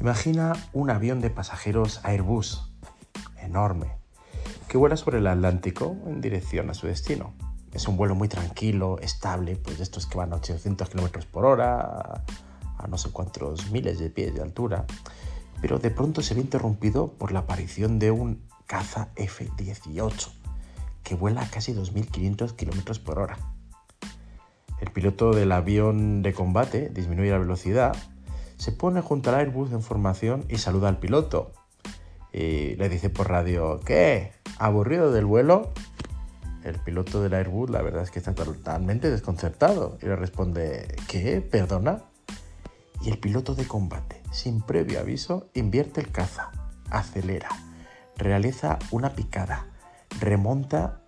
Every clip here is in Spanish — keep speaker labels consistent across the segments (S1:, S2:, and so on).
S1: Imagina un avión de pasajeros Airbus, enorme, que vuela sobre el Atlántico en dirección a su destino. Es un vuelo muy tranquilo, estable, pues de estos que van a 800 km por hora, a no sé cuántos miles de pies de altura, pero de pronto se ve interrumpido por la aparición de un caza F-18, que vuela a casi 2.500 km por hora. El piloto del avión de combate disminuye la velocidad se pone junto al Airbus en formación y saluda al piloto. Y le dice por radio, ¿qué? ¿Aburrido del vuelo? El piloto del Airbus la verdad es que está totalmente desconcertado y le responde, ¿qué? ¿Perdona? Y el piloto de combate, sin previo aviso, invierte el caza, acelera, realiza una picada, remonta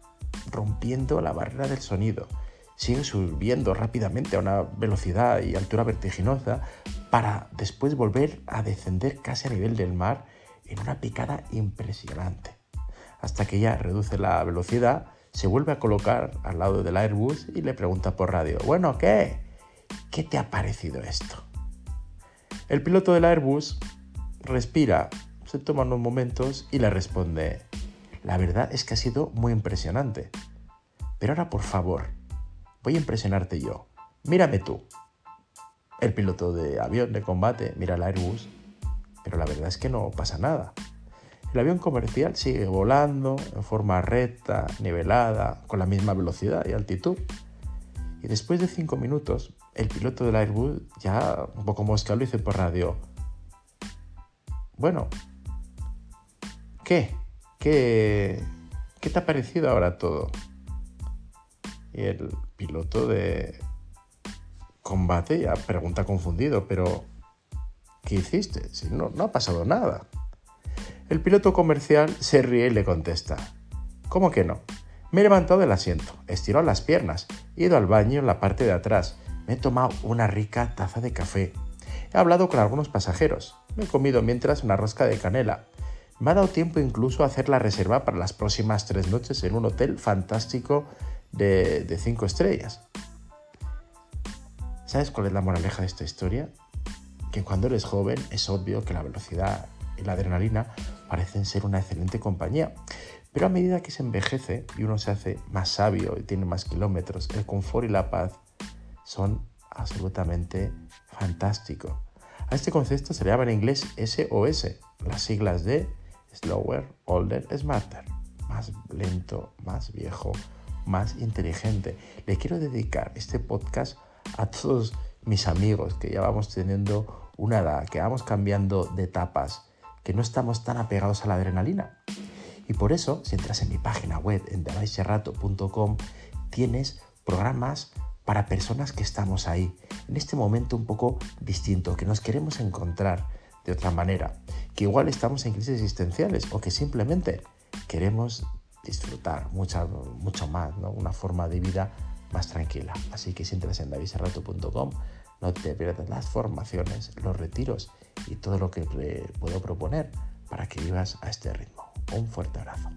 S1: rompiendo la barrera del sonido, sigue subiendo rápidamente a una velocidad y altura vertiginosa para después volver a descender casi a nivel del mar en una picada impresionante. Hasta que ya reduce la velocidad, se vuelve a colocar al lado del Airbus y le pregunta por radio, bueno, ¿qué? ¿Qué te ha parecido esto? El piloto del Airbus respira, se toma unos momentos y le responde, la verdad es que ha sido muy impresionante. Pero ahora, por favor, voy a impresionarte yo. Mírame tú. El piloto de avión de combate mira el Airbus, pero la verdad es que no pasa nada. El avión comercial sigue volando en forma recta, nivelada, con la misma velocidad y altitud. Y después de cinco minutos, el piloto del Airbus, ya un poco mosca, lo dice por radio. Bueno, ¿qué? ¿Qué, qué te ha parecido ahora todo? Y el piloto de combate ya pregunta confundido, pero ¿qué hiciste? Si no, no ha pasado nada. El piloto comercial se ríe y le contesta, ¿cómo que no? Me he levantado del asiento, estirado las piernas, he ido al baño en la parte de atrás, me he tomado una rica taza de café, he hablado con algunos pasajeros, me he comido mientras una rosca de canela, me ha dado tiempo incluso a hacer la reserva para las próximas tres noches en un hotel fantástico de, de cinco estrellas. ¿Sabes cuál es la moraleja de esta historia? Que cuando eres joven es obvio que la velocidad y la adrenalina parecen ser una excelente compañía. Pero a medida que se envejece y uno se hace más sabio y tiene más kilómetros, el confort y la paz son absolutamente fantásticos. A este concepto se le llama en inglés SOS, las siglas de Slower, Older, Smarter. Más lento, más viejo, más inteligente. Le quiero dedicar este podcast a todos mis amigos que ya vamos teniendo una edad, que vamos cambiando de etapas, que no estamos tan apegados a la adrenalina. Y por eso, si entras en mi página web en tienes programas para personas que estamos ahí, en este momento un poco distinto, que nos queremos encontrar de otra manera, que igual estamos en crisis existenciales o que simplemente queremos disfrutar mucho, mucho más, ¿no? una forma de vida más tranquila. Así que si entras en daviserrato.com no te pierdas las formaciones, los retiros y todo lo que te puedo proponer para que vivas a este ritmo. Un fuerte abrazo.